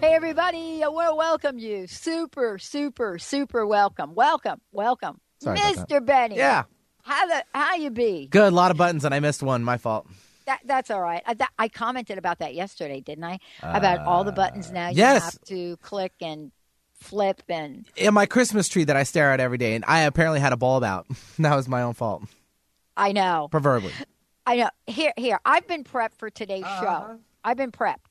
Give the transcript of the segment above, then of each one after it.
Hey, everybody, I want to welcome you. Super, super, super welcome. Welcome, welcome. Sorry Mr. Benny. Yeah. How, the, how you be? Good. A lot of buttons, and I missed one. My fault. That, that's all right. I, that, I commented about that yesterday, didn't I? About all the buttons uh, now you yes. have to click and flip and In my Christmas tree that I stare at every day, and I apparently had a bulb out. that was my own fault, I know. proverbially. I know. Here, here. I've been prepped for today's show. Uh-huh. I've been prepped.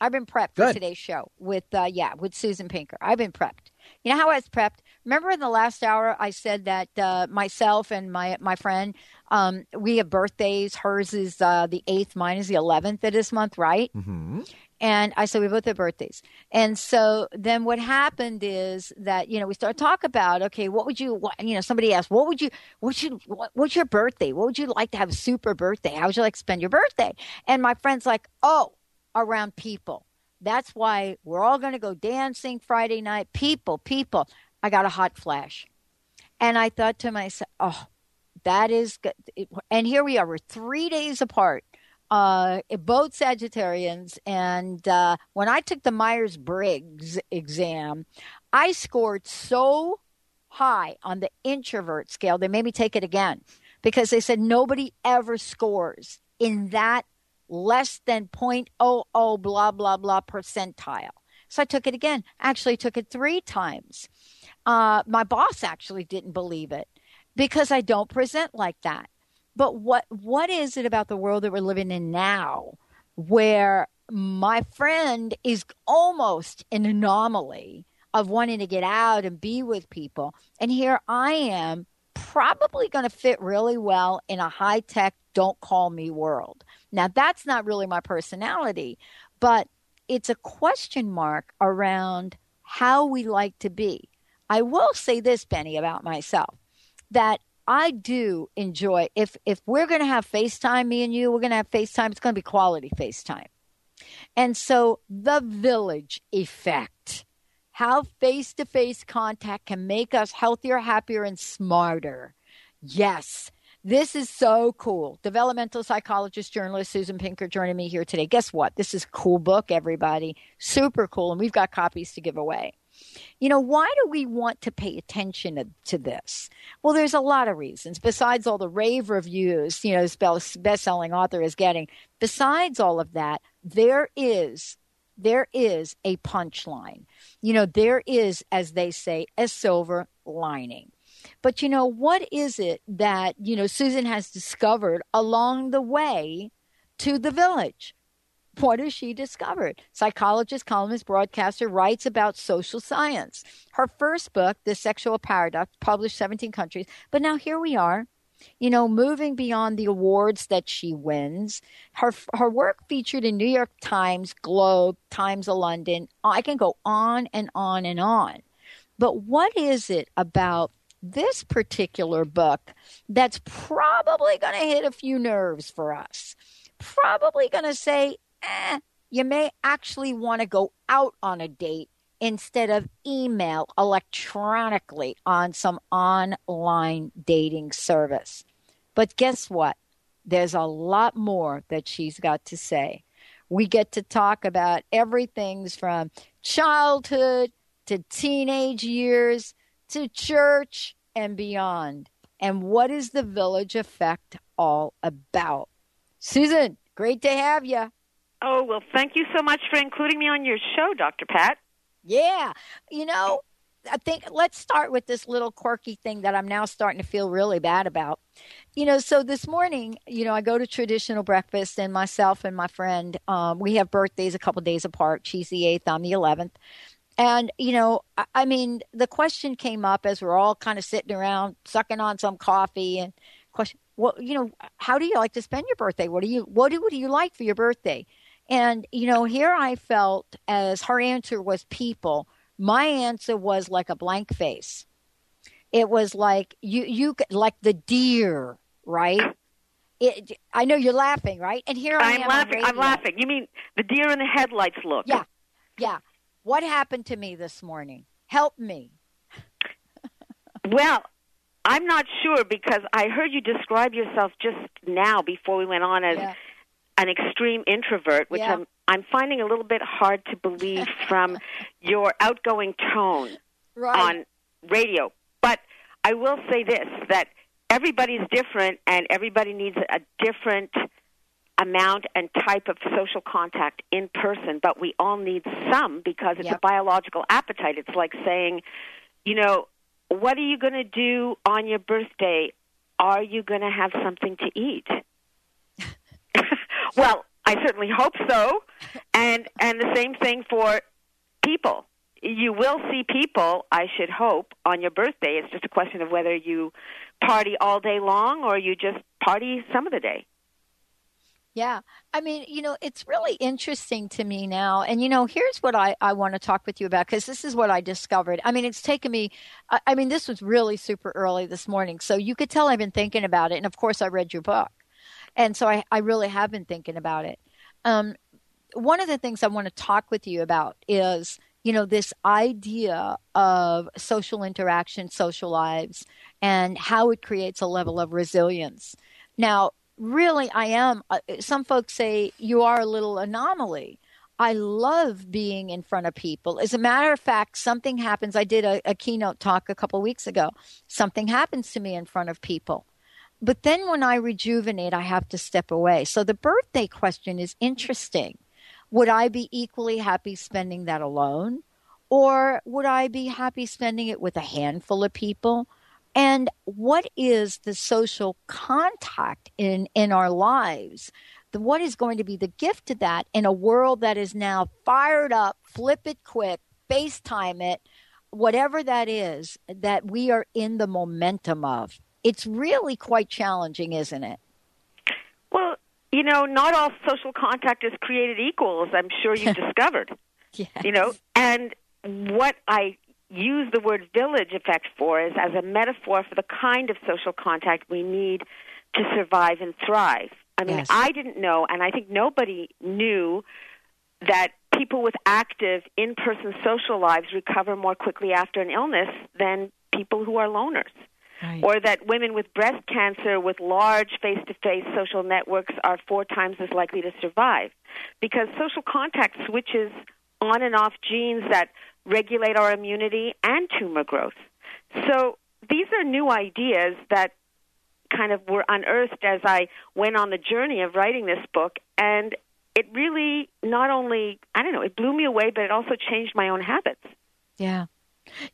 I've been prepped for today's show with, uh, yeah, with Susan Pinker. I've been prepped. You know how I was prepped? Remember in the last hour, I said that uh, myself and my my friend, um, we have birthdays. Hers is uh, the eighth, mine is the eleventh of this month, right? hmm And I said, we both have birthdays. And so then what happened is that, you know, we start to talk about, okay, what would you, what, you know, somebody asked, what would you, what you, what, what's your birthday? What would you like to have a super birthday? How would you like to spend your birthday? And my friend's like, oh, around people. That's why we're all going to go dancing Friday night. People, people. I got a hot flash. And I thought to myself, oh, that is good. And here we are. We're three days apart uh, both Sagittarians. And uh, when I took the Myers Briggs exam, I scored so high on the introvert scale, they made me take it again because they said nobody ever scores in that less than 0.00 blah, blah, blah percentile. So I took it again. Actually, took it three times. Uh, my boss actually didn't believe it because I don't present like that. But what what is it about the world that we're living in now where my friend is almost an anomaly of wanting to get out and be with people and here I am probably going to fit really well in a high tech don't call me world. Now that's not really my personality, but it's a question mark around how we like to be. I will say this Benny about myself that I do enjoy if if we're going to have FaceTime, me and you, we're going to have FaceTime. It's going to be quality FaceTime, and so the village effect, how face to face contact can make us healthier, happier, and smarter. Yes. This is so cool. Developmental psychologist, journalist Susan Pinker joining me here today. Guess what? This is cool book, everybody. Super cool. And we've got copies to give away. You know, why do we want to pay attention to, to this? Well, there's a lot of reasons. Besides all the rave reviews, you know, this best selling author is getting, besides all of that, there is there is a punchline. You know, there is, as they say, a silver lining. But you know, what is it that, you know, Susan has discovered along the way to the village? What has she discovered? Psychologist, columnist, broadcaster writes about social science. Her first book, The Sexual Paradox, published 17 countries. But now here we are, you know, moving beyond the awards that she wins. Her her work featured in New York Times, Globe, Times of London. I can go on and on and on. But what is it about this particular book that's probably going to hit a few nerves for us? Probably going to say, eh, you may actually want to go out on a date instead of email electronically on some online dating service. But guess what? There's a lot more that she's got to say. We get to talk about everything's from childhood to teenage years to church and beyond. And what is the village effect all about? Susan, great to have you. Oh, well, thank you so much for including me on your show, Dr. Pat. Yeah. You know, I think let's start with this little quirky thing that I'm now starting to feel really bad about. You know, so this morning, you know, I go to traditional breakfast, and myself and my friend, um, we have birthdays a couple days apart. She's the eighth, I'm the eleventh. And, you know, I, I mean, the question came up as we're all kind of sitting around sucking on some coffee and question, well, you know, how do you like to spend your birthday? What do you, what do, what do you like for your birthday? And, you know, here I felt as her answer was people, my answer was like a blank face. It was like you, you, like the deer, right? It, I know you're laughing, right? And here I I'm am. laughing. I'm laughing. You mean the deer in the headlights look? Yeah, yeah. What happened to me this morning? Help me. Well, I'm not sure because I heard you describe yourself just now before we went on as Yeah. an extreme introvert, which Yeah. I'm I'm finding a little bit hard to believe from your outgoing tone Right. on radio. But I will say this that everybody's different and everybody needs a different amount and type of social contact in person, but we all need some because it's a biological appetite. It's like saying, you know, what are you going to do on your birthday? Are you going to have something to eat? well, I certainly hope so. And and the same thing for people. You will see people, I should hope, on your birthday. It's just a question of whether you party all day long or you just party some of the day. Yeah. I mean, you know, it's really interesting to me now. And, you know, here's what I, I want to talk with you about because this is what I discovered. I mean, it's taken me, I, I mean, this was really super early this morning. So you could tell I've been thinking about it. And of course, I read your book. And so I, I really have been thinking about it. Um, one of the things I want to talk with you about is, you know, this idea of social interaction, social lives, and how it creates a level of resilience. Now, really, I am. Uh, some folks say you are a little anomaly. I love being in front of people. As a matter of fact, something happens. I did a, a keynote talk a couple weeks ago. Something happens to me in front of people. But then when I rejuvenate, I have to step away. So the birthday question is interesting. Would I be equally happy spending that alone? Or would I be happy spending it with a handful of people? And what is the social contact in, in our lives? The, what is going to be the gift to that in a world that is now fired up, flip it quick, FaceTime it, whatever that is, that we are in the momentum of? It's really quite challenging, isn't it? Well, you know, not all social contact is created equal, as I'm sure you've discovered. Yes. You know, and what I use the word village effect for is as a metaphor for the kind of social contact we need to survive and thrive. I mean, Yes. I didn't know, and I think nobody knew that people with active in person social lives recover more quickly after an illness than people who are loners. Right. Or that women with breast cancer with large face to face social networks are four times as likely to survive. Because social contact switches on and off genes that regulate our immunity and tumor growth. So these are new ideas that kind of were unearthed as I went on the journey of writing this book. And it really not only, I don't know, it blew me away, but it also changed my own habits. Yeah.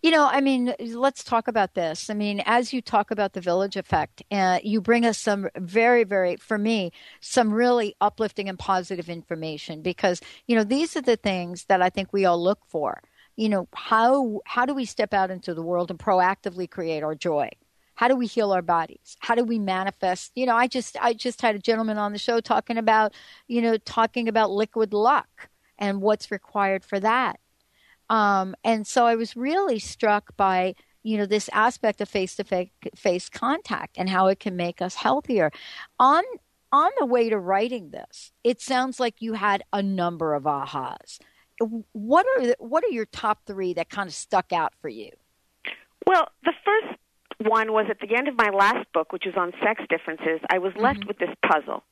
You know, I mean, let's talk about this. I mean, as you talk about the village effect, uh, you bring us some very, very, for me, some really uplifting and positive information because, you know, these are the things that I think we all look for. You know, how how do we step out into the world and proactively create our joy? How do we heal our bodies? How do we manifest? You know, I just I just had a gentleman on the show talking about, you know, talking about liquid luck and what's required for that. Um, and so I was really struck by you know this aspect of face to face contact and how it can make us healthier. On on the way to writing this, it sounds like you had a number of ahas. What are the, what are your top three that kind of stuck out for you? Well, the first one was at the end of my last book, which was on sex differences. I was left Mm-hmm. with this puzzle.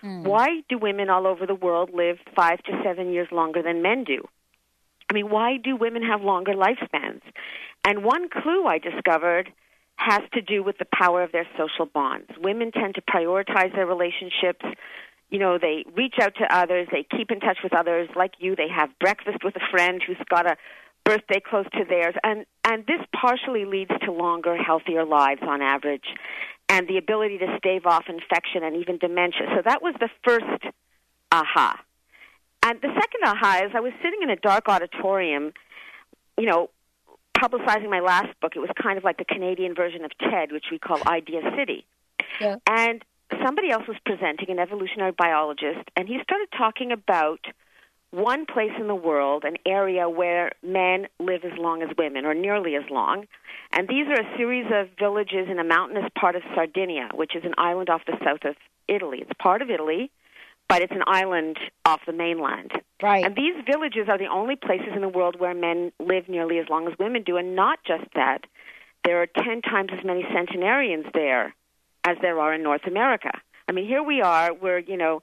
Hmm. Why do women all over the world live five to seven years longer than men do? I mean, why do women have longer lifespans? And one clue I discovered has to do with the power of their social bonds. Women tend to prioritize their relationships. You know, they reach out to others, they keep in touch with others like you, they have breakfast with a friend who's got a birthday close to theirs and and this partially leads to longer healthier lives on average and the ability to stave off infection and even dementia. So that was the first aha. And the second aha is I was sitting in a dark auditorium, you know, publicizing my last book. It was kind of like the Canadian version of TED, which we call Idea City. Yeah. And somebody else was presenting, an evolutionary biologist, and he started talking about one place in the world, an area where men live as long as women, or nearly as long. And these are a series of villages in a mountainous part of Sardinia, which is an island off the south of Italy. It's part of Italy, but it's an island off the mainland. Right. And these villages are the only places in the world where men live nearly as long as women do. And not just that, there are 10 times as many centenarians there as there are in North America. I mean, here we are, we're, you know,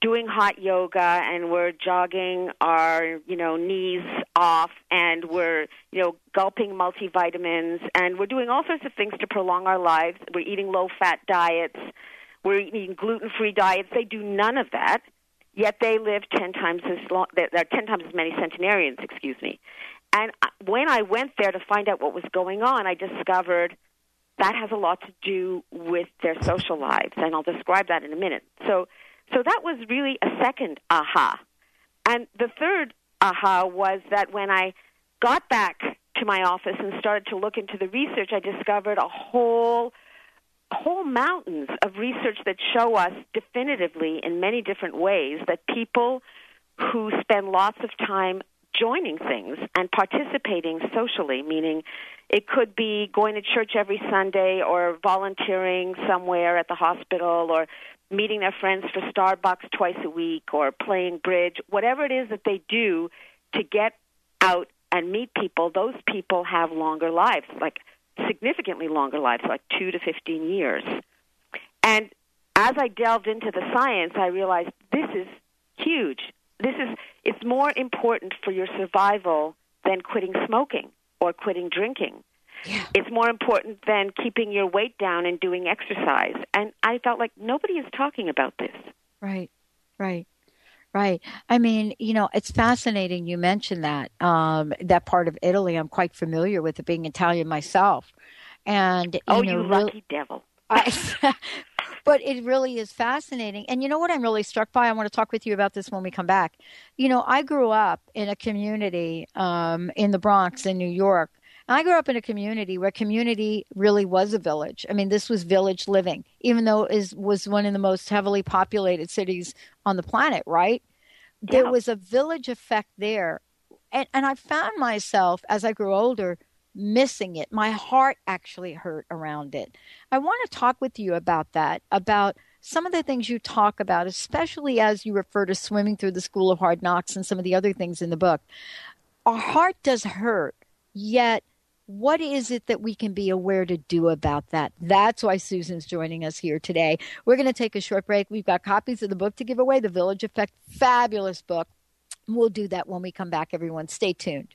doing hot yoga and we're jogging our, you know, knees off and we're, you know, gulping multivitamins and we're doing all sorts of things to prolong our lives. We're eating low fat diets. We're eating gluten free diets. They do none of that, yet they live 10 times as long, they're 10 times as many centenarians, excuse me. And when I went there to find out what was going on, I discovered that has a lot to do with their social lives, and I'll describe that in a minute. So, so that was really a second aha. And the third aha was that when I got back to my office and started to look into the research, I discovered a whole whole mountains of research that show us definitively in many different ways that people who spend lots of time joining things and participating socially, meaning it could be going to church every Sunday or volunteering somewhere at the hospital or meeting their friends for Starbucks twice a week or playing bridge, whatever it is that they do to get out and meet people, those people have longer lives, like significantly longer lives, like 2 to 15 years. And as I delved into the science, I realized this is huge. This is it's more important for your survival than quitting smoking or quitting drinking. Yeah. It's more important than keeping your weight down and doing exercise. And I felt like nobody is talking about this. Right, right, right. I mean, you know, it's fascinating you mentioned that um, that part of Italy. I'm quite familiar with it, being Italian myself. And you oh, know, you lucky devil! I, but it really is fascinating. And you know what I'm really struck by? I want to talk with you about this when we come back. You know, I grew up in a community um, in the Bronx in New York. And I grew up in a community where community really was a village. I mean, this was village living, even though it is, was one of the most heavily populated cities on the planet, right? There was a village effect there. And, and I found myself, as I grew older, missing it. My heart actually hurt around it. I want to talk with you about that, about some of the things you talk about, especially as you refer to swimming through the school of hard knocks and some of the other things in the book. Our heart does hurt, yet what is it that we can be aware to do about that? That's why Susan's joining us here today. We're going to take a short break. We've got copies of the book to give away, The Village Effect, fabulous book. We'll do that when we come back, everyone. Stay tuned.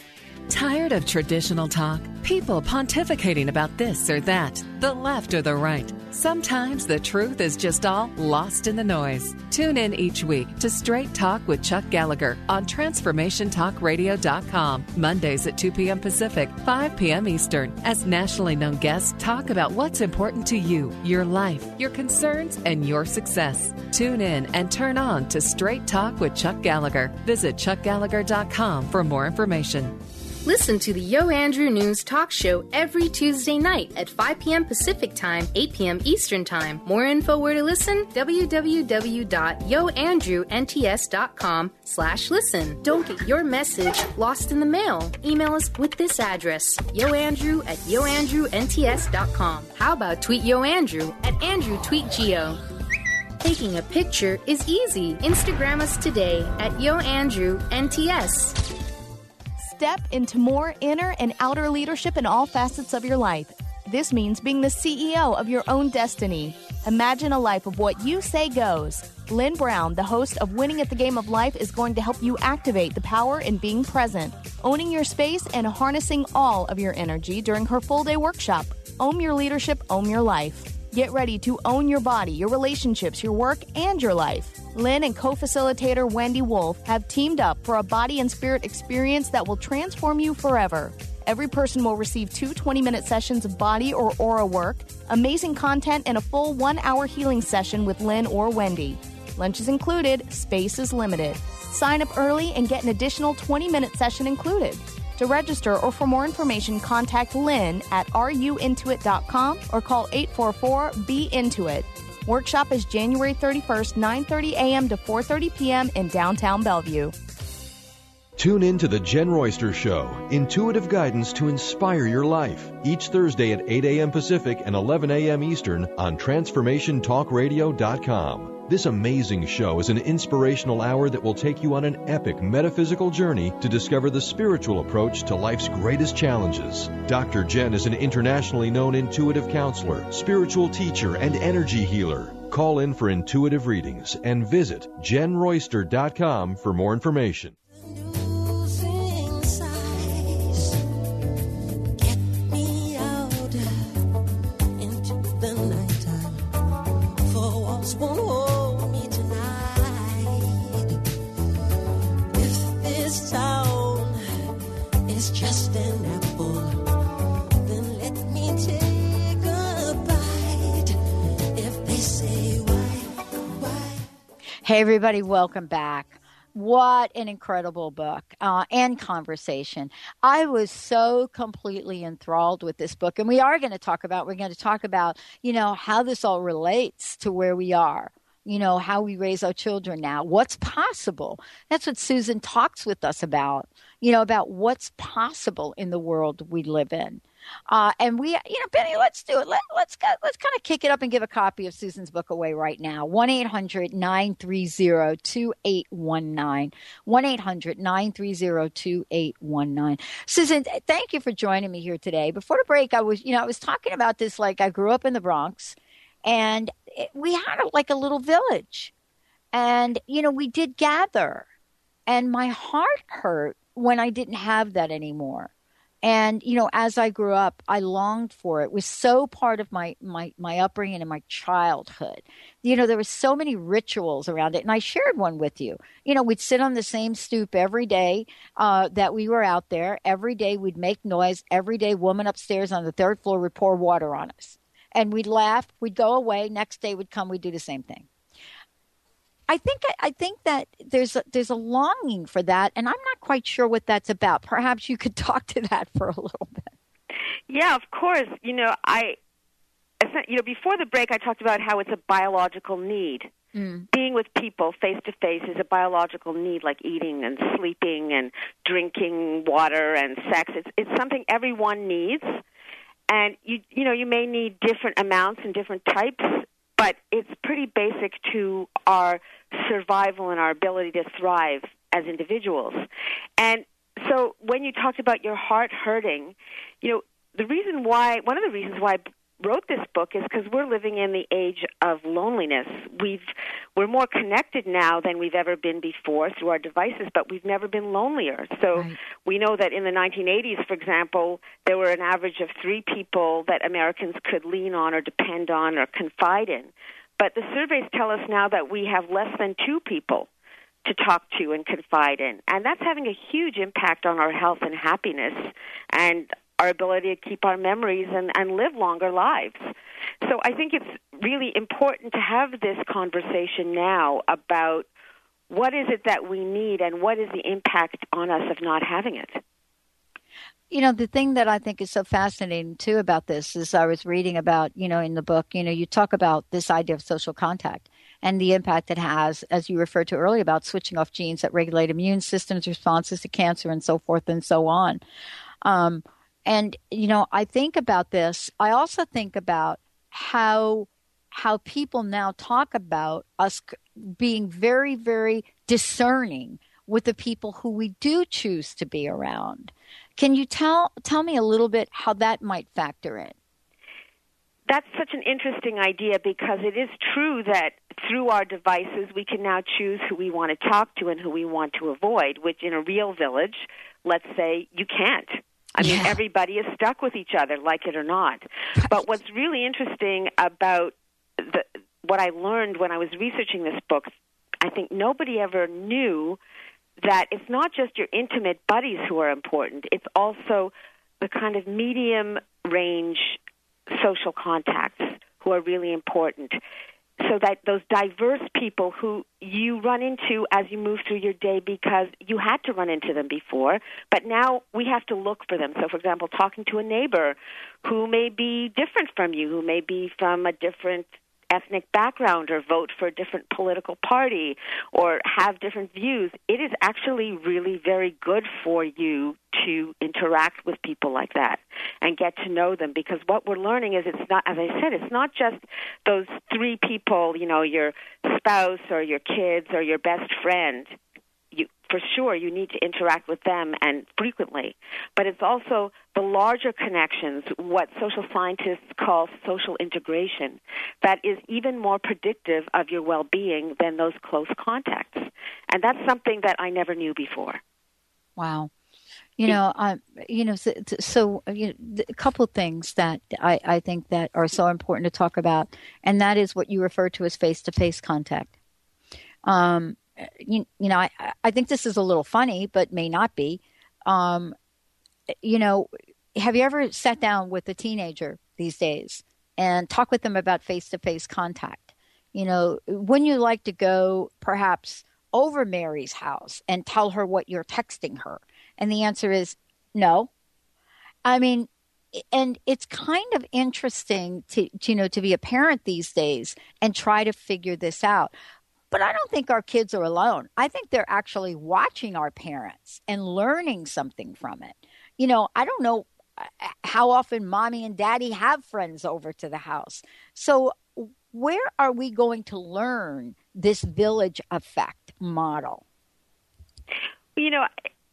Tired of traditional talk? People pontificating about this or that, the left or the right. Sometimes the truth is just all lost in the noise. Tune in each week to Straight Talk with Chuck Gallagher on TransformationTalkRadio.com, Mondays at 2 p.m. Pacific, 5 p.m. Eastern, as nationally known guests talk about what's important to you, your life, your concerns, and your success. Tune in and turn on to Straight Talk with Chuck Gallagher. Visit ChuckGallagher.com for more information. Listen to the Yo Andrew News Talk Show every Tuesday night at 5 p.m. Pacific Time, 8 p.m. Eastern Time. More info where to listen? www.yoandrewnts.com slash listen. Don't get your message lost in the mail. Email us with this address, yoandrew at yoandrewnts.com. How about tweet Yo Andrew at andrewtweetgeo? Taking a picture is easy. Instagram us today at YoAndrewNTS. Step into more inner and outer leadership in all facets of your life. This means being the CEO of your own destiny. Imagine a life of what you say goes. Lynn Brown, the host of Winning at the Game of Life, is going to help you activate the power in being present, owning your space, and harnessing all of your energy during her full day workshop. Own your leadership, own your life. Get ready to own your body, your relationships, your work, and your life. Lynn and co facilitator Wendy Wolf have teamed up for a body and spirit experience that will transform you forever. Every person will receive two 20 minute sessions of body or aura work, amazing content, and a full one hour healing session with Lynn or Wendy. Lunch is included, space is limited. Sign up early and get an additional 20 minute session included. To register or for more information, contact Lynn at ruintuit.com or call 844-BE-INTUIT. Workshop is January 31st, 9.30 a.m. to 4.30 p.m. in downtown Bellevue. Tune in to the Jen Royster Show, intuitive guidance to inspire your life, each Thursday at 8 a.m. Pacific and 11 a.m. Eastern on TransformationTalkRadio.com. This amazing show is an inspirational hour that will take you on an epic metaphysical journey to discover the spiritual approach to life's greatest challenges. Dr. Jen is an internationally known intuitive counselor, spiritual teacher, and energy healer. Call in for intuitive readings and visit jenroyster.com for more information. Everybody, welcome back. What an incredible book uh, and conversation. I was so completely enthralled with this book. And we are going to talk about, we're going to talk about, you know, how this all relates to where we are, you know, how we raise our children now, what's possible. That's what Susan talks with us about, you know, about what's possible in the world we live in. Uh, and we, you know, Benny, let's do it. Let, let's go, let's kind of kick it up and give a copy of Susan's book away right now. 1 800 930 2819. 1 800 930 2819. Susan, thank you for joining me here today. Before the break, I was, you know, I was talking about this like I grew up in the Bronx and it, we had a, like a little village. And, you know, we did gather. And my heart hurt when I didn't have that anymore and you know as i grew up i longed for it. it was so part of my my my upbringing and my childhood. You know there were so many rituals around it and i shared one with you. You know we'd sit on the same stoop every day uh, that we were out there. Every day we'd make noise. Every day woman upstairs on the third floor would pour water on us. And we'd laugh. We'd go away. Next day would come. We'd do the same thing I think I think that there's a, there's a longing for that, and I'm not quite sure what that's about. Perhaps you could talk to that for a little bit. Yeah, of course. You know, I, you know, before the break, I talked about how it's a biological need. Mm. Being with people face to face is a biological need, like eating and sleeping and drinking water and sex. It's it's something everyone needs, and you you know you may need different amounts and different types, but it's pretty basic to our survival and our ability to thrive as individuals. And so when you talked about your heart hurting, you know, the reason why, one of the reasons why I wrote this book is because we're living in the age of loneliness. We've, we're more connected now than we've ever been before through our devices, but we've never been lonelier. So Right. we know that in the 1980s, for example, there were an average of three people that Americans could lean on or depend on or confide in. But the surveys tell us now that we have less than two people to talk to and confide in. And that's having a huge impact on our health and happiness and our ability to keep our memories and, and live longer lives. So I think it's really important to have this conversation now about what is it that we need and what is the impact on us of not having it. You know, the thing that I think is so fascinating too about this is I was reading about, you know, in the book, you know, you talk about this idea of social contact and the impact it has, as you referred to earlier, about switching off genes that regulate immune systems, responses to cancer, and so forth and so on. Um, and you know, I think about this. I also think about how how people now talk about us being very, very discerning with the people who we do choose to be around. Can you tell tell me a little bit how that might factor in? That's such an interesting idea because it is true that through our devices we can now choose who we want to talk to and who we want to avoid, which in a real village, let's say you can't. I mean, Yeah. everybody is stuck with each other, like it or not. But what's really interesting about the, what I learned when I was researching this book, I think nobody ever knew that it's not just your intimate buddies who are important. It's also the kind of medium range social contacts who are really important. So that those diverse people who you run into as you move through your day because you had to run into them before, but now we have to look for them. So, for example, talking to a neighbor who may be different from you, who may be from a different ethnic background or vote for a different political party or have different views, it is actually really very good for you to interact with people like that and get to know them. Because what we're learning is it's not as I said, it's not just those three people, you know, your spouse or your kids or your best friend for sure you need to interact with them and frequently but it's also the larger connections what social scientists call social integration that is even more predictive of your well-being than those close contacts and that's something that i never knew before Wow. You know, um, you know, so, so you know, a couple of things that I, I think that are so important to talk about, and that is what you refer to as face-to-face contact. Um, you, you know, I, I think this is a little funny, but may not be. Um, you know, have you ever sat down with a teenager these days and talk with them about face-to-face contact? You know, wouldn't you like to go perhaps over Mary's house and tell her what you're texting her? And the answer is no. I mean, and it's kind of interesting to, to, you know to be a parent these days and try to figure this out. But I don't think our kids are alone. I think they're actually watching our parents and learning something from it. You know, I don't know uh, how often mommy and daddy have friends over to the house. So where are we going to learn this village effect model? You know,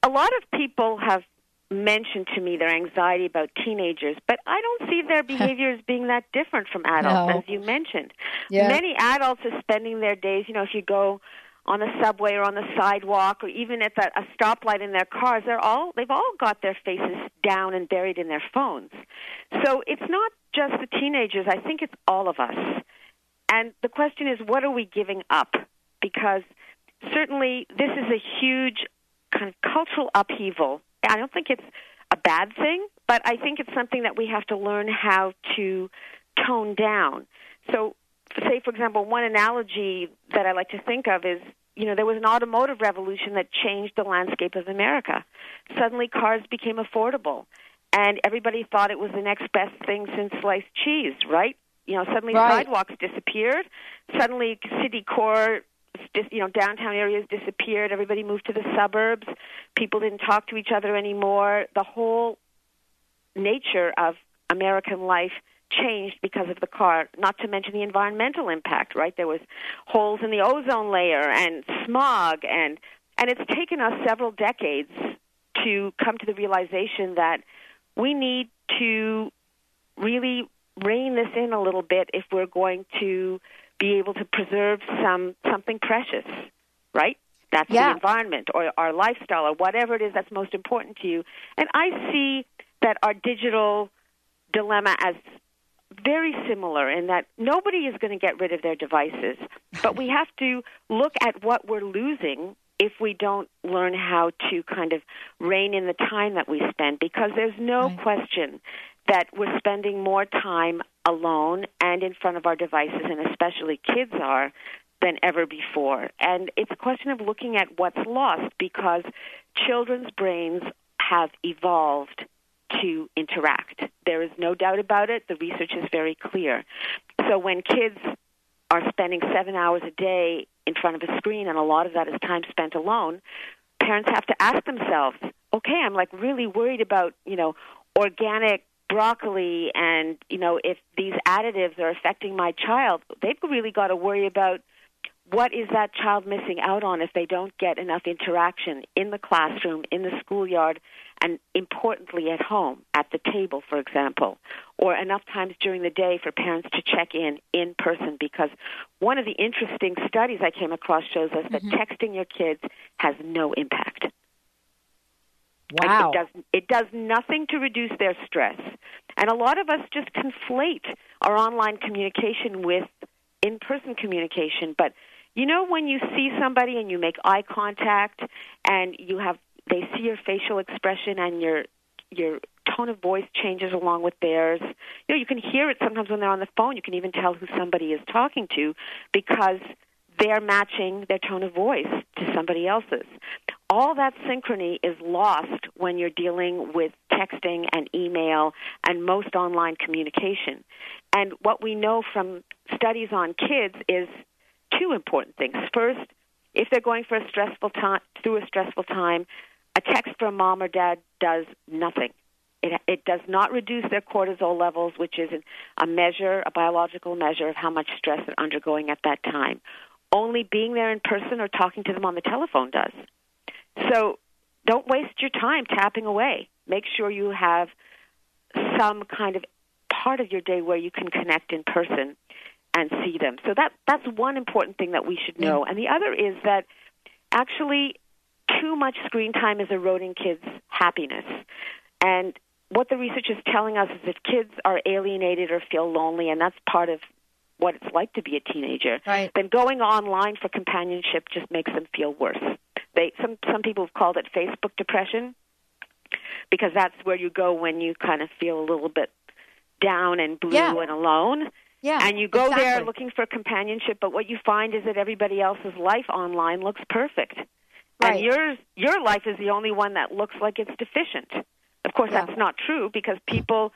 a lot of people have mentioned to me their anxiety about teenagers, but I don't see their behavior as being that different from adults, No. as you mentioned. Yeah. Many adults are spending their days, you know, if you go on the subway or on the sidewalk or even at the, a stoplight in their cars, they're all they've all got their faces down and buried in their phones. So it's not just the teenagers, I think it's all of us. And the question is what are we giving up? Because certainly this is a huge kind of cultural upheaval. I don't think it's a bad thing, but I think it's something that we have to learn how to tone down. So, say, for example, one analogy that I like to think of is you know, there was an automotive revolution that changed the landscape of America. Suddenly, cars became affordable, and everybody thought it was the next best thing since sliced cheese, right? You know, suddenly Right. sidewalks disappeared. Suddenly, city core, you know, downtown areas disappeared. Everybody moved to the suburbs. People didn't talk to each other anymore. The whole nature of American life changed because of the car, not to mention the environmental impact, right? There was holes in the ozone layer and smog and and it's taken us several decades to come to the realization that we need to really rein this in a little bit if we're going to be able to preserve some something precious, right? That's Yeah. the environment or our lifestyle or whatever it is that's most important to you. And I see that our digital dilemma as very similar in that nobody is going to get rid of their devices, but we have to look at what we're losing if we don't learn how to kind of rein in the time that we spend because there's no Right. question that we're spending more time alone and in front of our devices and especially kids are than ever before. And it's a question of looking at what's lost because children's brains have evolved to interact. There is no doubt about it. The research is very clear. So when kids are spending seven hours a day in front of a screen, and a lot of that is time spent alone, parents have to ask themselves, okay, I'm like really worried about, you know, organic broccoli and, you know, if these additives are affecting my child, they've really got to worry about what is that child missing out on if they don't get enough interaction in the classroom, in the schoolyard, and importantly at home, at the table, for example, or enough times during the day for parents to check in in person. Because one of the interesting studies I came across shows us that mm-hmm. texting your kids has no impact. Wow. It does, it does nothing to reduce their stress. And a lot of us just conflate our online communication with in person communication. But you know, when you see somebody and you make eye contact and you have they see your facial expression and your your tone of voice changes along with theirs. You know, you can hear it sometimes when they're on the phone. You can even tell who somebody is talking to because they're matching their tone of voice to somebody else's. All that synchrony is lost when you're dealing with texting and email and most online communication. And what we know from studies on kids is two important things. First, if they're going for a stressful time through a stressful time, a text from mom or dad does nothing. It, it does not reduce their cortisol levels, which is a measure, a biological measure of how much stress they're undergoing at that time. Only being there in person or talking to them on the telephone does. So don't waste your time tapping away. Make sure you have some kind of part of your day where you can connect in person and see them. So that that's one important thing that we should know. And the other is that actually too much screen time is eroding kids' happiness. And what the research is telling us is that kids are alienated or feel lonely, and that's part of what it's like to be a teenager, Right. then going online for companionship just makes them feel worse. They some some people have called it Facebook depression because that's where you go when you kind of feel a little bit down and blue Yeah. and alone. Yeah. And you go there looking for companionship, but what you find is that everybody else's life online looks perfect. Right. And yours your life is the only one that looks like it's deficient. Of course Yeah. that's not true because people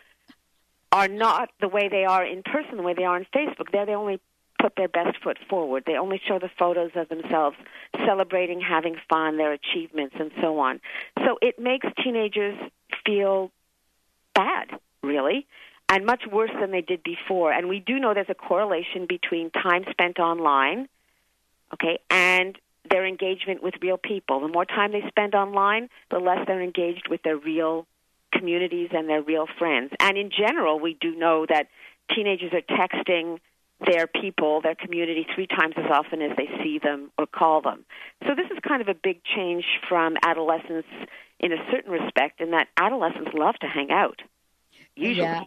are not the way they are in person, the way they are on Facebook. There they only put their best foot forward. They only show the photos of themselves celebrating, having fun, their achievements, and so on. So it makes teenagers feel bad, really, and much worse than they did before. And we do know there's a correlation between time spent online, okay, and their engagement with real people. The more time they spend online, the less they're engaged with their real communities and their real friends. And in general, we do know that teenagers are texting their people, their community, three times as often as they see them or call them. So this is kind of a big change from adolescence in a certain respect, in that adolescents love to hang out. Usually. Yeah.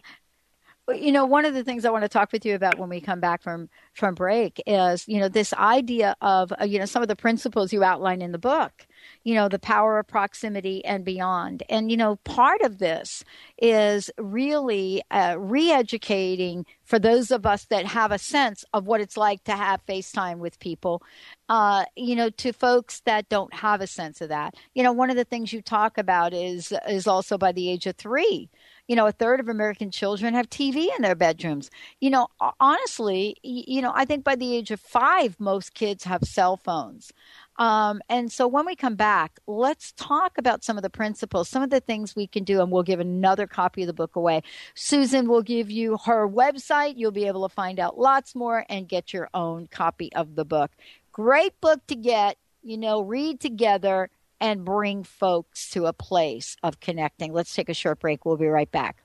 You know, one of the things I want to talk with you about when we come back from from break is, you know, this idea of, uh, you know, some of the principles you outline in the book. You know, the power of proximity and beyond. And you know, part of this is really uh, re-educating for those of us that have a sense of what it's like to have FaceTime with people. Uh, you know, to folks that don't have a sense of that. You know, one of the things you talk about is is also by the age of three you know, a third of American children have TV in their bedrooms. You know, honestly, you know, I think by the age of five, most kids have cell phones. Um, and so when we come back, let's talk about some of the principles, some of the things we can do, and we'll give another copy of the book away. Susan will give you her website. You'll be able to find out lots more and get your own copy of the book. Great book to get, you know, read together and bring folks to a place of connecting. Let's take a short break. We'll be right back.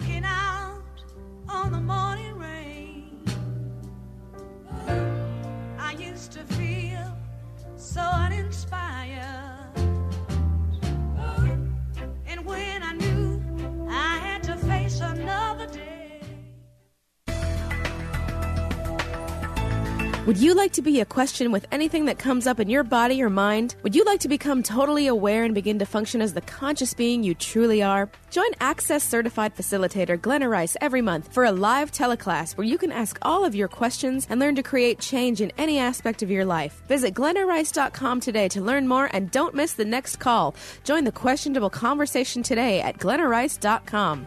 looking out on the morning rain. I used to feel so uninspired. Would you like to be a question with anything that comes up in your body or mind? Would you like to become totally aware and begin to function as the conscious being you truly are? Join Access Certified Facilitator Glenna Rice every month for a live teleclass where you can ask all of your questions and learn to create change in any aspect of your life. Visit glennarice.com today to learn more and don't miss the next call. Join the questionable conversation today at glennarice.com.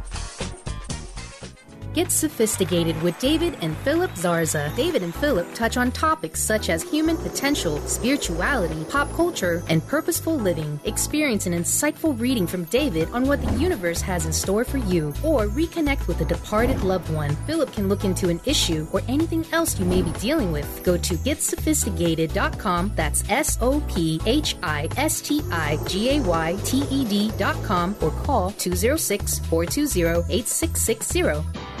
Get sophisticated with David and Philip Zarza. David and Philip touch on topics such as human potential, spirituality, pop culture, and purposeful living. Experience an insightful reading from David on what the universe has in store for you, or reconnect with a departed loved one. Philip can look into an issue or anything else you may be dealing with. Go to getsophistigayted.com. That's S O P H I S T I G A Y T E D.com or call 206 420 8660.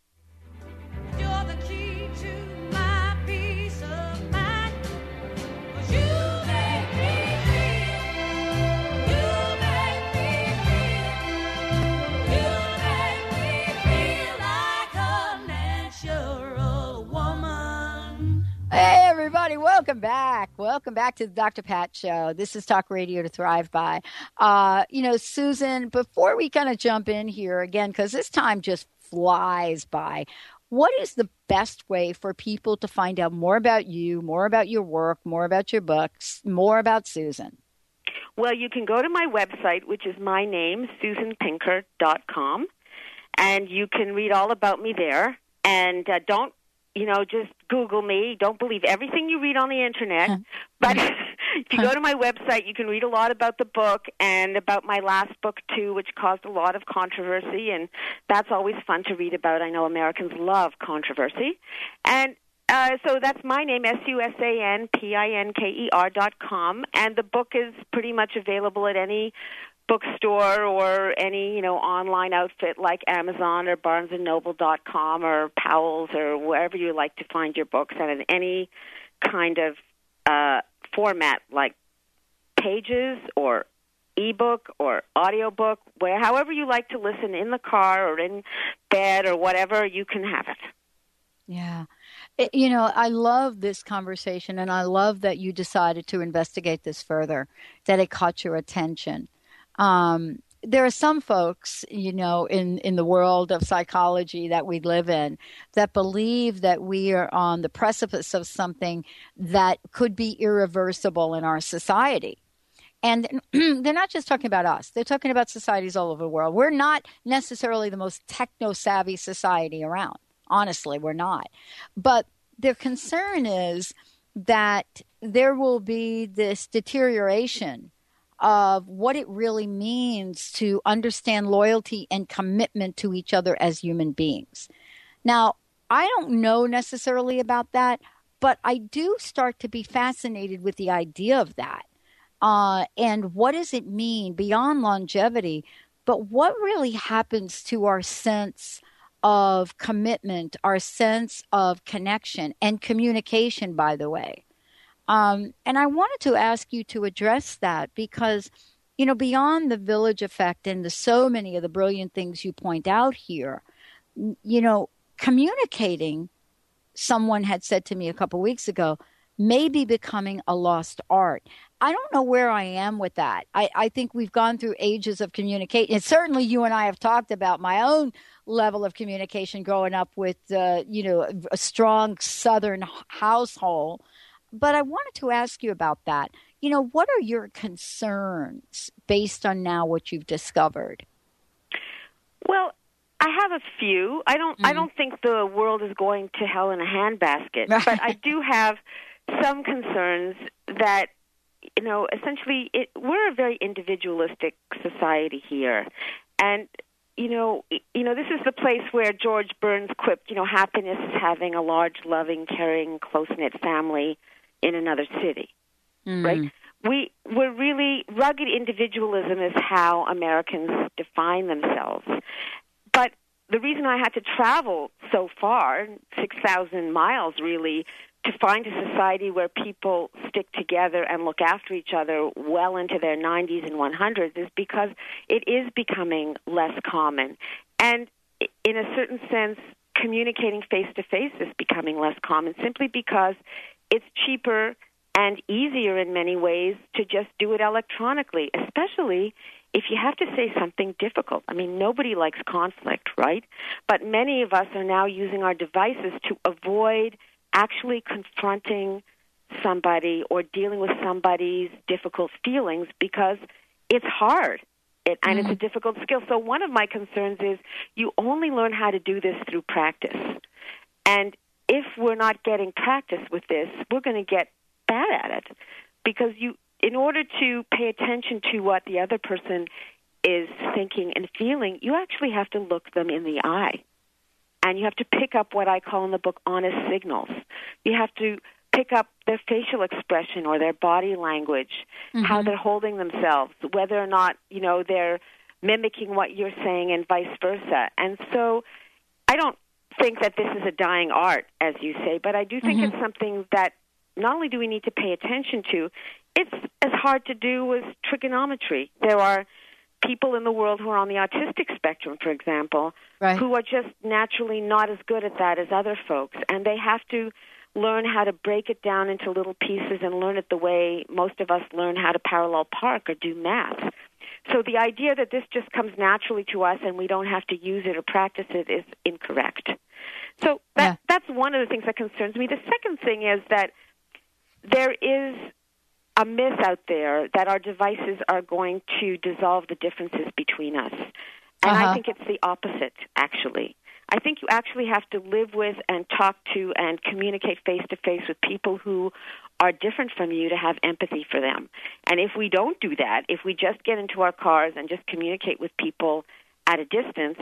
Everybody, welcome back. Welcome back to the Dr. Pat Show. This is Talk Radio to Thrive By. Uh, you know, Susan, before we kind of jump in here again, because this time just flies by, what is the best way for people to find out more about you, more about your work, more about your books, more about Susan? Well, you can go to my website, which is my name, susanpinker.com, and you can read all about me there. And uh, don't you know, just Google me. Don't believe everything you read on the internet. But if you go to my website, you can read a lot about the book and about my last book, too, which caused a lot of controversy. And that's always fun to read about. I know Americans love controversy. And uh, so that's my name, S U S A N P I N K E R dot com, and the book is pretty much available at any bookstore or any you know online outfit like Amazon or BarnesandNoble.com or Powell's or wherever you like to find your books, and in any kind of uh, format like pages or ebook or audiobook, where however you like to listen in the car or in bed or whatever, you can have it. Yeah. It, you know, I love this conversation and I love that you decided to investigate this further, that it caught your attention. Um, there are some folks, you know, in, in the world of psychology that we live in that believe that we are on the precipice of something that could be irreversible in our society. And they're not just talking about us, they're talking about societies all over the world. We're not necessarily the most techno savvy society around. Honestly, we're not. But their concern is that there will be this deterioration of what it really means to understand loyalty and commitment to each other as human beings. Now, I don't know necessarily about that, but I do start to be fascinated with the idea of that. Uh, and what does it mean beyond longevity? But what really happens to our sense of commitment, our sense of connection and communication, by the way? Um, and I wanted to ask you to address that because, you know, beyond the village effect and the so many of the brilliant things you point out here, you know, communicating, someone had said to me a couple weeks ago, may be becoming a lost art. I don't know where I am with that. I, I think we've gone through ages of communication. And certainly you and I have talked about my own level of communication growing up with, uh, you know, a strong Southern household. But I wanted to ask you about that. You know, what are your concerns based on now what you've discovered? Well, I have a few. I don't. Mm-hmm. I don't think the world is going to hell in a handbasket, but I do have some concerns that you know, essentially, it, we're a very individualistic society here, and you know, you know, this is the place where George Burns quipped, you know, happiness is having a large, loving, caring, close knit family in another city, mm. right? We we're really rugged individualism is how Americans define themselves, but the reason I had to travel so far, six thousand miles, really, to find a society where people stick together and look after each other well into their 90s and 100s is because it is becoming less common. And in a certain sense, communicating face to face is becoming less common simply because it's cheaper and easier in many ways to just do it electronically, especially if you have to say something difficult. I mean, nobody likes conflict, right? But many of us are now using our devices to avoid actually confronting somebody or dealing with somebody's difficult feelings because it's hard it, and mm-hmm. it's a mm-hmm. difficult skill. So one of my concerns is you only learn how to do this through practice. And if we're not getting practice with this, we're going to get bad at it because you in order to pay attention to what the other person is thinking and feeling, you actually have to look them in the eye and you have to pick up what I call in the book honest signals. You have to pick up their facial expression or their body language, mm-hmm. how they're holding themselves, whether or not, you know, they're mimicking what you're saying and vice versa. And so I don't think that this is a dying art, as you say, but I do think mm-hmm. it's something that not only do we need to pay attention to, it's as hard to do as trigonometry. There are people in the world who are on the autistic spectrum, for example, right. who are just naturally not as good at that as other folks, and they have to learn how to break it down into little pieces and learn it the way most of us learn how to parallel park or do math. So the idea that this just comes naturally to us and we don't have to use it or practice it is incorrect. So that yeah. that's one of the things that concerns me. The second thing is that there is a myth out there that our devices are going to dissolve the differences between us. And uh-huh. I think it's the opposite, actually. I think you actually have to live with and talk to and communicate face to face with people who are different from you to have empathy for them. And if we don't do that, if we just get into our cars and just communicate with people at a distance,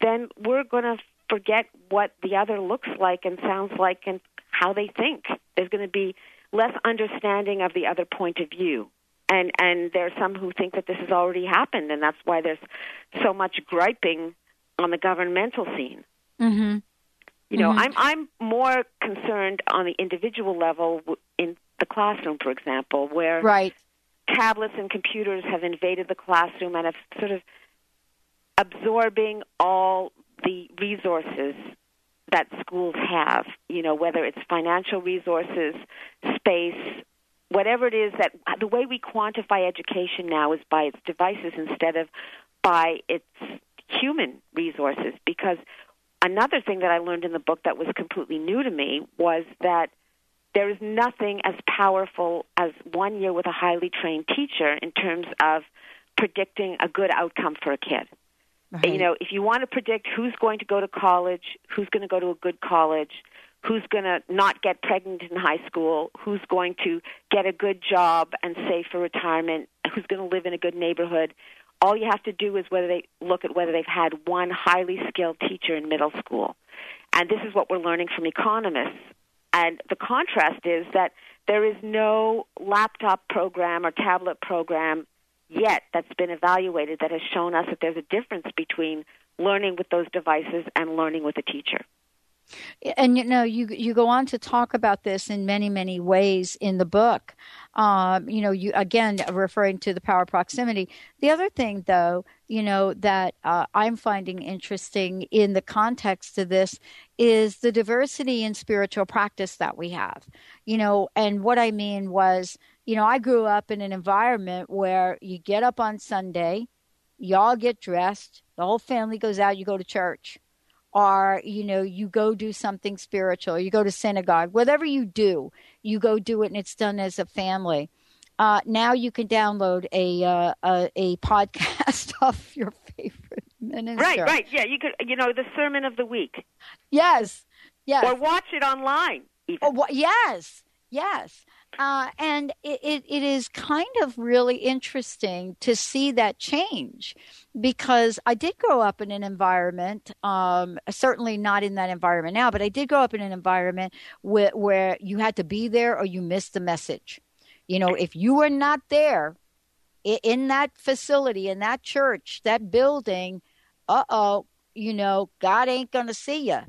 then we're going to forget what the other looks like and sounds like and how they think. There's going to be less understanding of the other point of view. And and there are some who think that this has already happened, and that's why there's so much griping on the governmental scene. Mm-hmm. You know, mm-hmm. I'm I'm more concerned on the individual level in the classroom, for example, where right. tablets and computers have invaded the classroom and have sort of absorbing all the resources that schools have, you know, whether it's financial resources, space, whatever it is that the way we quantify education now is by its devices instead of by its human resources because another thing that I learned in the book that was completely new to me was that there is nothing as powerful as one year with a highly trained teacher in terms of predicting a good outcome for a kid. Right. You know, if you want to predict who's going to go to college, who's going to go to a good college, who's going to not get pregnant in high school, who's going to get a good job and save for retirement, who's going to live in a good neighborhood, all you have to do is whether they look at whether they've had one highly skilled teacher in middle school. And this is what we're learning from economists. And the contrast is that there is no laptop program or tablet program yet that's been evaluated that has shown us that there's a difference between learning with those devices and learning with a teacher. And you know you you go on to talk about this in many many ways in the book. Um, you know you again referring to the power proximity. The other thing though you know that uh, i'm finding interesting in the context of this is the diversity in spiritual practice that we have. You know and what i mean was you know i grew up in an environment where you get up on sunday y'all get dressed the whole family goes out you go to church or you know you go do something spiritual you go to synagogue whatever you do you go do it and it's done as a family uh, now you can download a, uh, a, a podcast of your favorite minister Right, right. Yeah, you could. You know, the sermon of the week. yes yes Or watch it online. Even. Oh, wha- yes, yes. Uh, and it, it, it is kind of really interesting to see that change because I did grow up in an environment, um, certainly not in that environment now, but I did grow up in an environment where, where you had to be there or you missed the message. You know, if you were not there in that facility, in that church, that building, uh oh, you know, God ain't going to see you.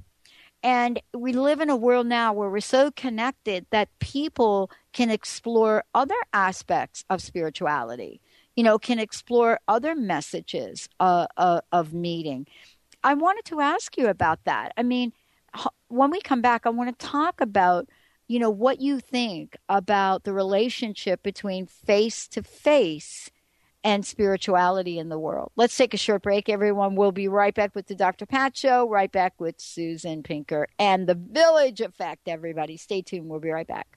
And we live in a world now where we're so connected that people can explore other aspects of spirituality, you know, can explore other messages uh, uh, of meeting. I wanted to ask you about that. I mean, when we come back, I want to talk about, you know, what you think about the relationship between face to face and spirituality in the world. Let's take a short break, everyone. We'll be right back with the Dr. Pat Show, right back with Susan Pinker and the Village Effect, everybody. Stay tuned. We'll be right back.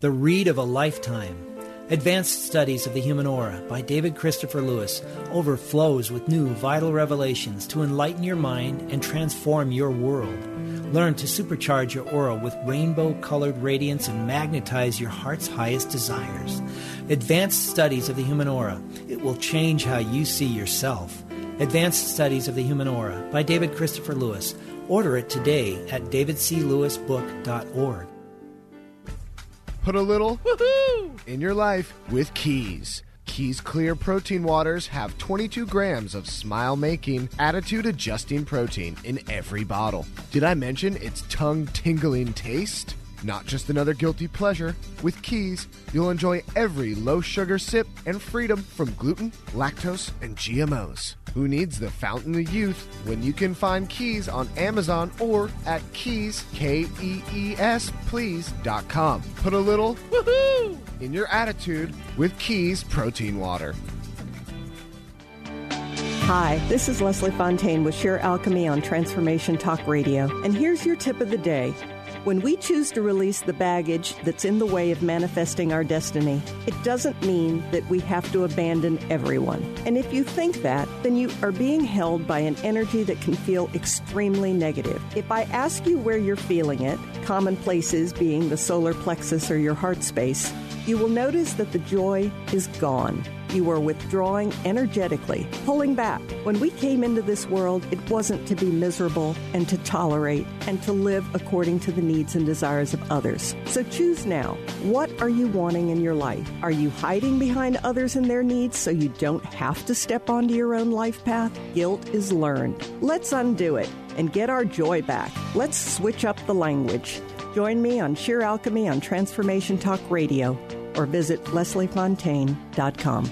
The Read of a Lifetime. Advanced Studies of the Human Aura by David Christopher Lewis overflows with new vital revelations to enlighten your mind and transform your world. Learn to supercharge your aura with rainbow colored radiance and magnetize your heart's highest desires. Advanced Studies of the Human Aura. It will change how you see yourself. Advanced Studies of the Human Aura by David Christopher Lewis. Order it today at davidclewisbook.org. Put a little in your life with Keys. Keys Clear Protein Waters have 22 grams of smile making, attitude adjusting protein in every bottle. Did I mention its tongue tingling taste? Not just another guilty pleasure. With Keys, you'll enjoy every low sugar sip and freedom from gluten, lactose, and GMOs. Who needs the fountain of youth when you can find Keys on Amazon or at keys, K E E S, please.com. Put a little woohoo in your attitude with Keys Protein Water. Hi, this is Leslie Fontaine with Sheer Alchemy on Transformation Talk Radio, and here's your tip of the day. When we choose to release the baggage that's in the way of manifesting our destiny, it doesn't mean that we have to abandon everyone. And if you think that, then you are being held by an energy that can feel extremely negative. If I ask you where you're feeling it, common places being the solar plexus or your heart space, you will notice that the joy is gone. You are withdrawing energetically, pulling back. When we came into this world, it wasn't to be miserable and to tolerate and to live according to the needs and desires of others. So choose now. What are you wanting in your life? Are you hiding behind others and their needs so you don't have to step onto your own life path? Guilt is learned. Let's undo it and get our joy back. Let's switch up the language. Join me on Sheer Alchemy on Transformation Talk Radio or visit lesliefontaine.com.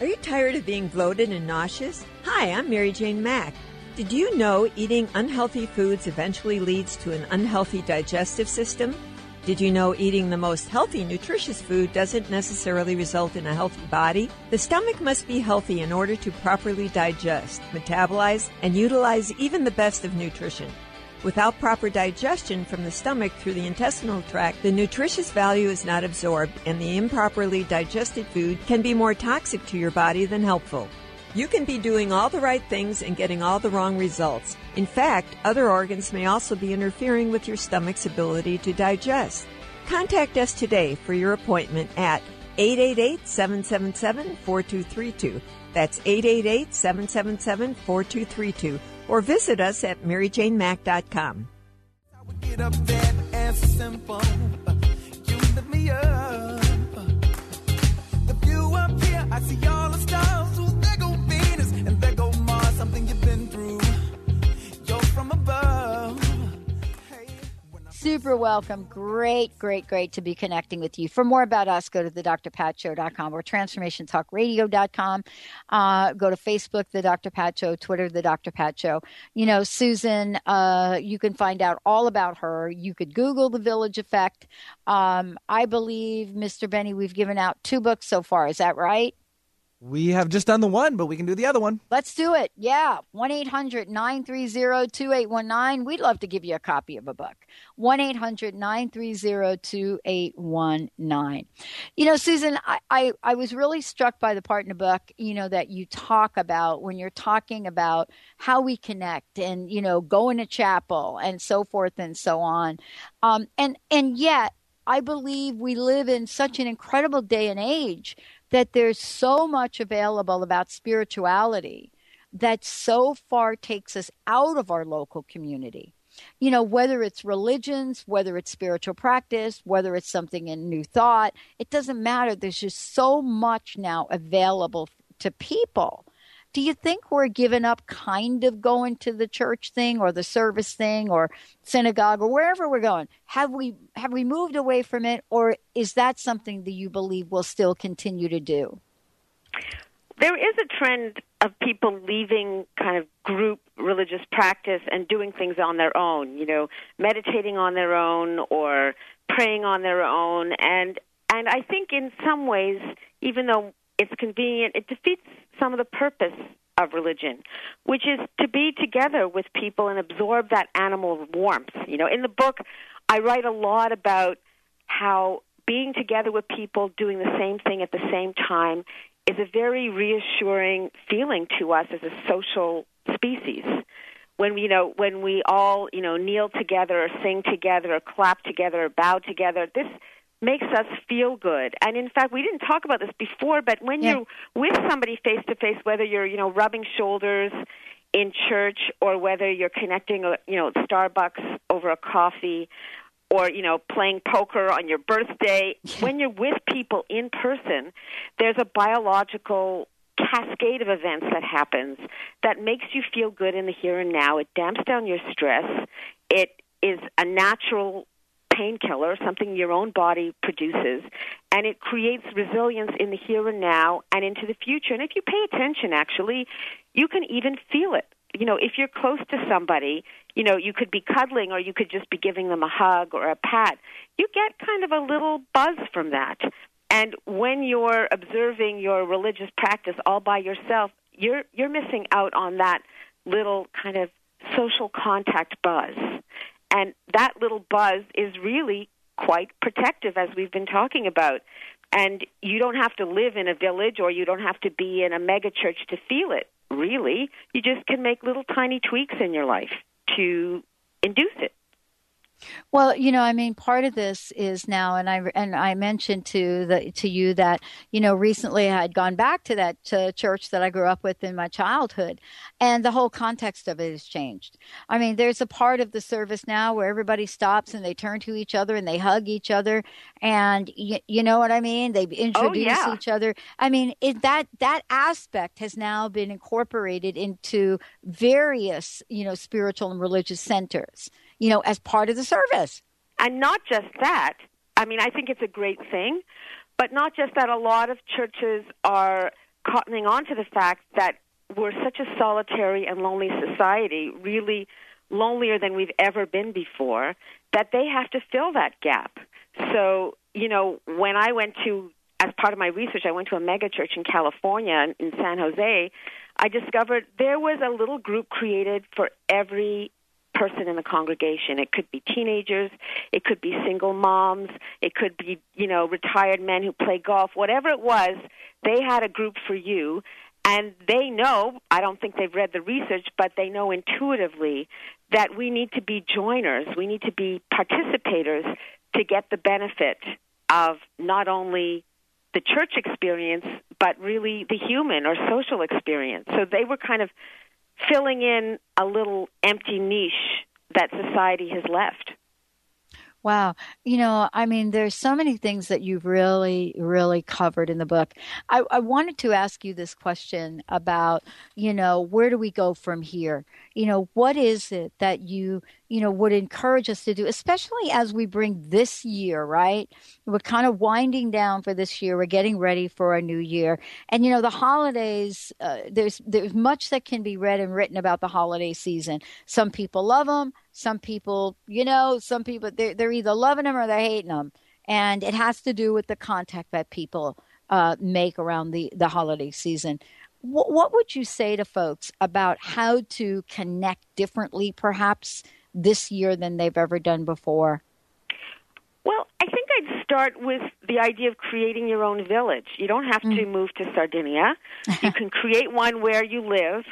Are you tired of being bloated and nauseous? Hi, I'm Mary Jane Mack. Did you know eating unhealthy foods eventually leads to an unhealthy digestive system? Did you know eating the most healthy, nutritious food doesn't necessarily result in a healthy body? The stomach must be healthy in order to properly digest, metabolize, and utilize even the best of nutrition. Without proper digestion from the stomach through the intestinal tract, the nutritious value is not absorbed, and the improperly digested food can be more toxic to your body than helpful. You can be doing all the right things and getting all the wrong results. In fact, other organs may also be interfering with your stomach's ability to digest. Contact us today for your appointment at 888 777 4232. That's 888 777 4232. Or visit us at maryjanemack.com. Get up and simple. You lift me up. Super welcome. Great, great, great to be connecting with you. For more about us, go to the drpatshow.com or transformationtalkradio.com. Uh, go to Facebook, The Dr. Pat Show, Twitter, The Dr. Pat Show. You know, Susan, uh, you can find out all about her. You could Google The Village Effect. Um, I believe, Mr. Benny, we've given out two books so far. Is that right? We have just done the one, but we can do the other one. Let's do it. Yeah. 1 800 930 2819. We'd love to give you a copy of a book. 1 800 930 2819. You know, Susan, I, I, I was really struck by the part in the book, you know, that you talk about when you're talking about how we connect and, you know, going to chapel and so forth and so on. Um, and, and yet, I believe we live in such an incredible day and age that there's so much available about spirituality that so far takes us out of our local community. You know, whether it's religions, whether it's spiritual practice, whether it's something in new thought, it doesn't matter. There's just so much now available to people do you think we're giving up kind of going to the church thing or the service thing or synagogue or wherever we're going? Have we have we moved away from it or is that something that you believe will still continue to do? There is a trend of people leaving kind of group religious practice and doing things on their own you know meditating on their own or praying on their own. And and i think in some ways even though it's convenient it defeats some of the purpose of religion, which is to be together with people and absorb that animal warmth. You know, in the book, I write a lot about how being together with people doing the same thing at the same time is a very reassuring feeling to us as a social species. When we, you know, when we all, you know, kneel together or sing together or clap together or bow together, this makes us feel good. And in fact, we didn't talk about this before, but when yeah. you're with somebody face to face, whether you're, you know, rubbing shoulders in church or whether you're connecting, uh, you know, Starbucks over a coffee or, you know, playing poker on your birthday, when you're with people in person, there's a biological cascade of events that happens that makes you feel good in the here and now. It damps down your stress. It is a natural painkiller, something your own body produces, and it creates resilience in the here and now and into the future. And if you pay attention, actually, you can even feel it. You know, if you're close to somebody, you know, you could be cuddling or you could just be giving them a hug or a pat. You get kind of a little buzz from that. And when you're observing your religious practice all by yourself, you're you're missing out on that little kind of social contact buzz. And that little buzz is really quite protective, as we've been talking about. And you don't have to live in a village or you don't have to be in a megachurch to feel it, really. You just can make little tiny tweaks in your life to induce it. Well, you know, I mean, part of this is now, and I and I mentioned to the to you that you know recently I had gone back to that uh, church that I grew up with in my childhood, and the whole context of it has changed. I mean, there's a part of the service now where everybody stops and they turn to each other and they hug each other, and you, you know what I mean. They introduce oh, yeah. each other. I mean, it, that that aspect has now been incorporated into various you know spiritual and religious centers you know, as part of the service. And not just that. I mean, I think it's a great thing, but not just that. A lot of churches are cottoning on to the fact that we're such a solitary and lonely society, really lonelier than we've ever been before, that they have to fill that gap. So, you know, when I went to, as part of my research, I went to a megachurch in California, in San Jose, I discovered there was a little group created for every person in the congregation. It could be teenagers, it could be single moms, it could be, you know, retired men who play golf, whatever it was, they had a group for you. And they know, I don't think they've read the research, but they know intuitively that we need to be joiners, we need to be participators to get the benefit of not only the church experience, but really the human or social experience. So they were kind of filling in a little empty niche that society has left. Wow. You know, I mean, there's so many things that you've really, really covered in the book. I, I, wanted to ask you this question about, you know, where do we go from here? You know, what is it that you, you know, would encourage us to do, especially as we bring this year, right? We're kind of winding down for this year. We're getting ready for a new year. And, you know, the holidays, uh, there's, there's much that can be read and written about the holiday season. Some people love them some people, you know, some people they're, they're either loving them or they're hating them, and it has to do with the contact that people uh, make around the the holiday season. What, what would you say to folks about how to connect differently, perhaps this year than they've ever done before? Well, I think I'd start with the idea of creating your own village. You don't have mm. to move to Sardinia. you can create one where you live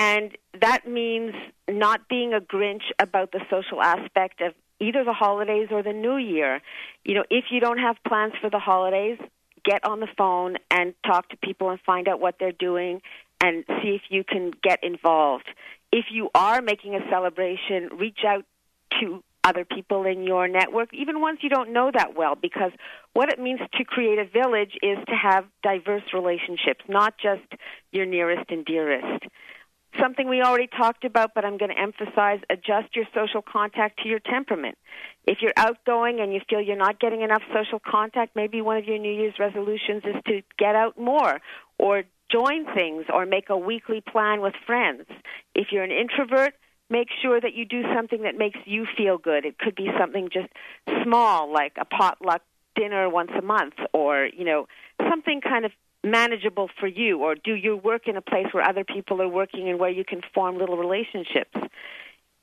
and that means not being a Grinch about the social aspect of either the holidays or the new year. You know, if you don't have plans for the holidays, get on the phone and talk to people and find out what they're doing and see if you can get involved. If you are making a celebration, reach out to other people in your network, even ones you don't know that well, because what it means to create a village is to have diverse relationships, not just your nearest and dearest something we already talked about, but I'm going to emphasize adjust your social contact to your temperament. If you're outgoing and you feel you're not getting enough social contact, maybe one of your New Year's resolutions is to get out more or join things or make a weekly plan with friends. If you're an introvert, make sure that you do something that makes you feel good. It could be something just small like a potluck dinner once a month or, you know, something kind of manageable for you? Or do you work in a place where other people are working and where you can form little relationships?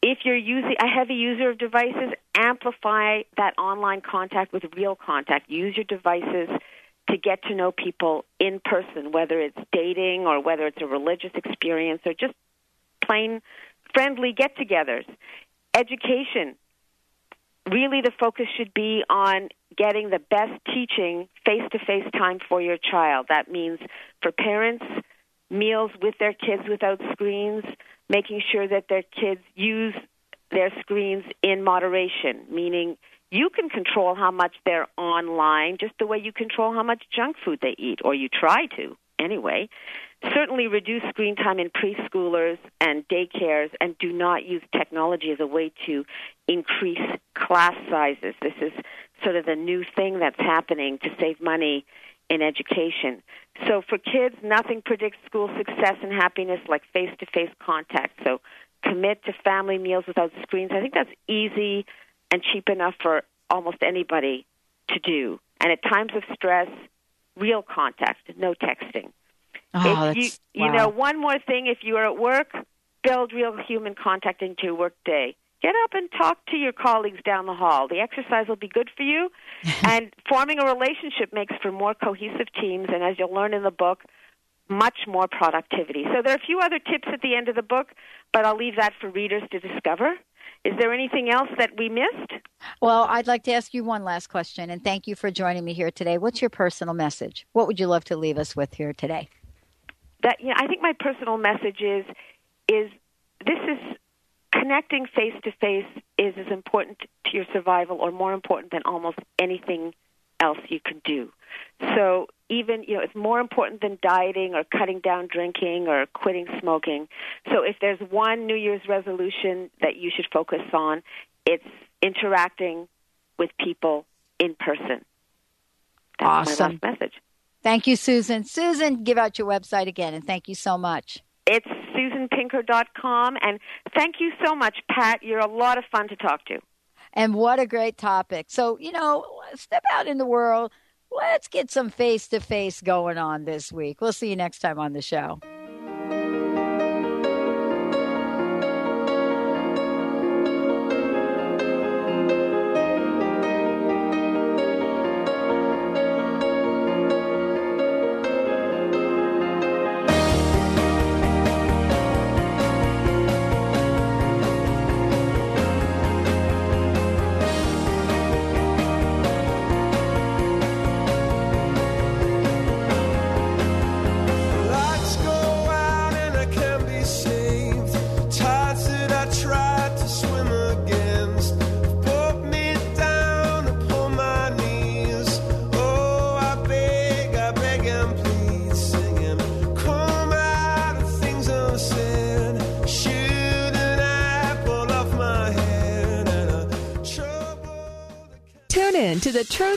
If you're using a heavy user of devices amplify that online contact with real contact. Use your devices to get to know people in person whether it's dating or whether it's a religious experience or just plain friendly get-togethers. Education really the focus should be on getting the best teaching face to face time for your child. That means for parents, meals with their kids without screens, making sure that their kids use their screens in moderation, meaning you can control how much they're online just the way you control how much junk food they eat, or you try to anyway certainly reduce screen time in preschoolers and daycares and do not use technology as a way to increase class sizes. This is sort of the new thing that's happening to save money in education. So for kids, nothing predicts school success and happiness like face to face contact. So commit to family meals without screens. I think that's easy and cheap enough for almost anybody to do. And at times of stress, real contact, no texting. Oh, if you, wow. you know, one more thing: if you are at work, build real human contact into your work day. Get up and talk to your colleagues down the hall. The exercise will be good for you, and forming a relationship makes for more cohesive teams. And as you'll learn in the book, much more productivity. So there are a few other tips at the end of the book, but I'll leave that for readers to discover. Is there anything else that we missed? Well, I'd like to ask you one last question, and thank you for joining me here today. What's your personal message? What would you love to leave us with here today? that you know, I think my personal message is is this is connecting face to face is as important to your survival or more important than almost anything else you can do. So even you know it's more important than dieting or cutting down drinking or quitting smoking. So if there's one New Year's resolution that you should focus on, it's interacting with people in person. That's awesome. my last message. Thank you, Susan. Susan, give out your website again, and thank you so much. It's susanpinker.com, and thank you so much, Pat. You're a lot of fun to talk to. And what a great topic. So, you know, step out in the world. Let's get some face to face going on this week. We'll see you next time on the show.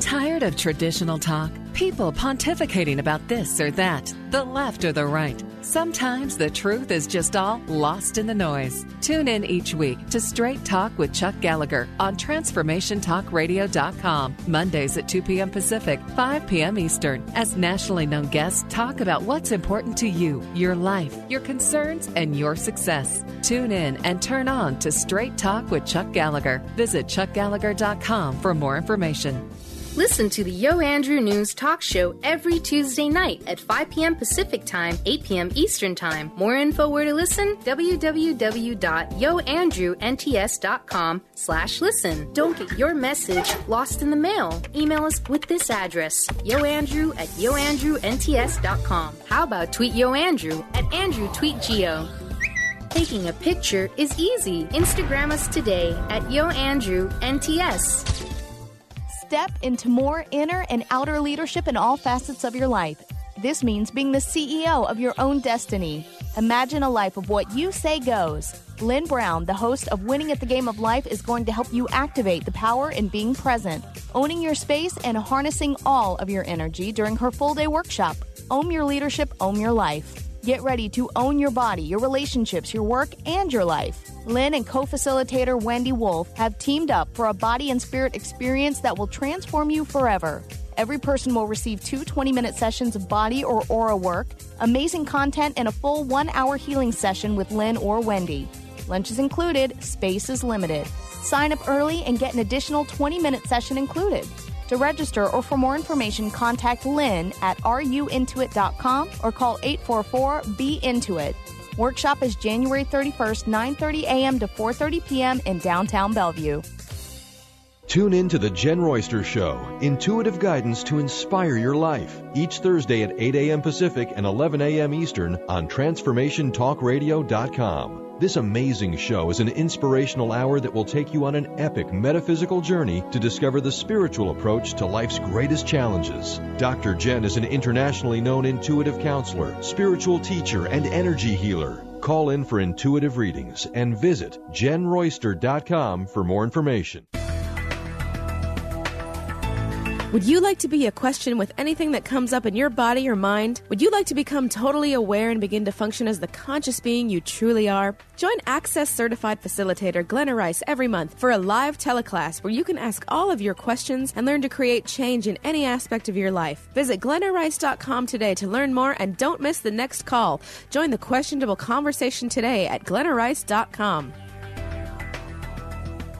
Tired of traditional talk? People pontificating about this or that, the left or the right. Sometimes the truth is just all lost in the noise. Tune in each week to Straight Talk with Chuck Gallagher on TransformationTalkRadio.com, Mondays at 2 p.m. Pacific, 5 p.m. Eastern, as nationally known guests talk about what's important to you, your life, your concerns, and your success. Tune in and turn on to Straight Talk with Chuck Gallagher. Visit ChuckGallagher.com for more information. Listen to the Yo Andrew News Talk Show every Tuesday night at 5 p.m. Pacific Time, 8 p.m. Eastern Time. More info where to listen? www.yoandrewnts.com slash listen. Don't get your message lost in the mail. Email us with this address, yoandrew at yoandrewnts.com. How about tweet Yo Andrew at Andrew Tweet Geo? Taking a picture is easy. Instagram us today at YoAndrewNTS. Step into more inner and outer leadership in all facets of your life. This means being the CEO of your own destiny. Imagine a life of what you say goes. Lynn Brown, the host of Winning at the Game of Life, is going to help you activate the power in being present, owning your space, and harnessing all of your energy during her full day workshop. Own your leadership, own your life. Get ready to own your body, your relationships, your work, and your life. Lynn and co facilitator Wendy Wolf have teamed up for a body and spirit experience that will transform you forever. Every person will receive two 20 minute sessions of body or aura work, amazing content, and a full one hour healing session with Lynn or Wendy. Lunch is included, space is limited. Sign up early and get an additional 20 minute session included. To register or for more information, contact Lynn at ruintuit.com or call 844-BE-INTO-IT. Workshop is January 31st, 9.30 a.m. to 4.30 p.m. in downtown Bellevue. Tune in to The Jen Royster Show, intuitive guidance to inspire your life, each Thursday at 8 a.m. Pacific and 11 a.m. Eastern on TransformationTalkRadio.com. This amazing show is an inspirational hour that will take you on an epic metaphysical journey to discover the spiritual approach to life's greatest challenges. Dr. Jen is an internationally known intuitive counselor, spiritual teacher, and energy healer. Call in for intuitive readings and visit jenroyster.com for more information. Would you like to be a question with anything that comes up in your body or mind? Would you like to become totally aware and begin to function as the conscious being you truly are? Join Access Certified Facilitator Glenna Rice every month for a live teleclass where you can ask all of your questions and learn to create change in any aspect of your life. Visit glennarice.com today to learn more and don't miss the next call. Join the questionable conversation today at glennarice.com.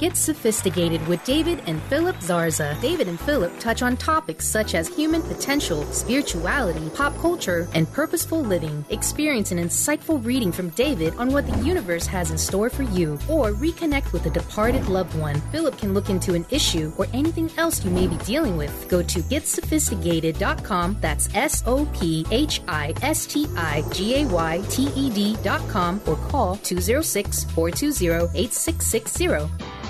Get sophisticated with David and Philip Zarza. David and Philip touch on topics such as human potential, spirituality, pop culture, and purposeful living. Experience an insightful reading from David on what the universe has in store for you, or reconnect with a departed loved one. Philip can look into an issue or anything else you may be dealing with. Go to getsophistigayted.com. That's S O P H I S T I G A Y T E D.com or call 206 420 8660.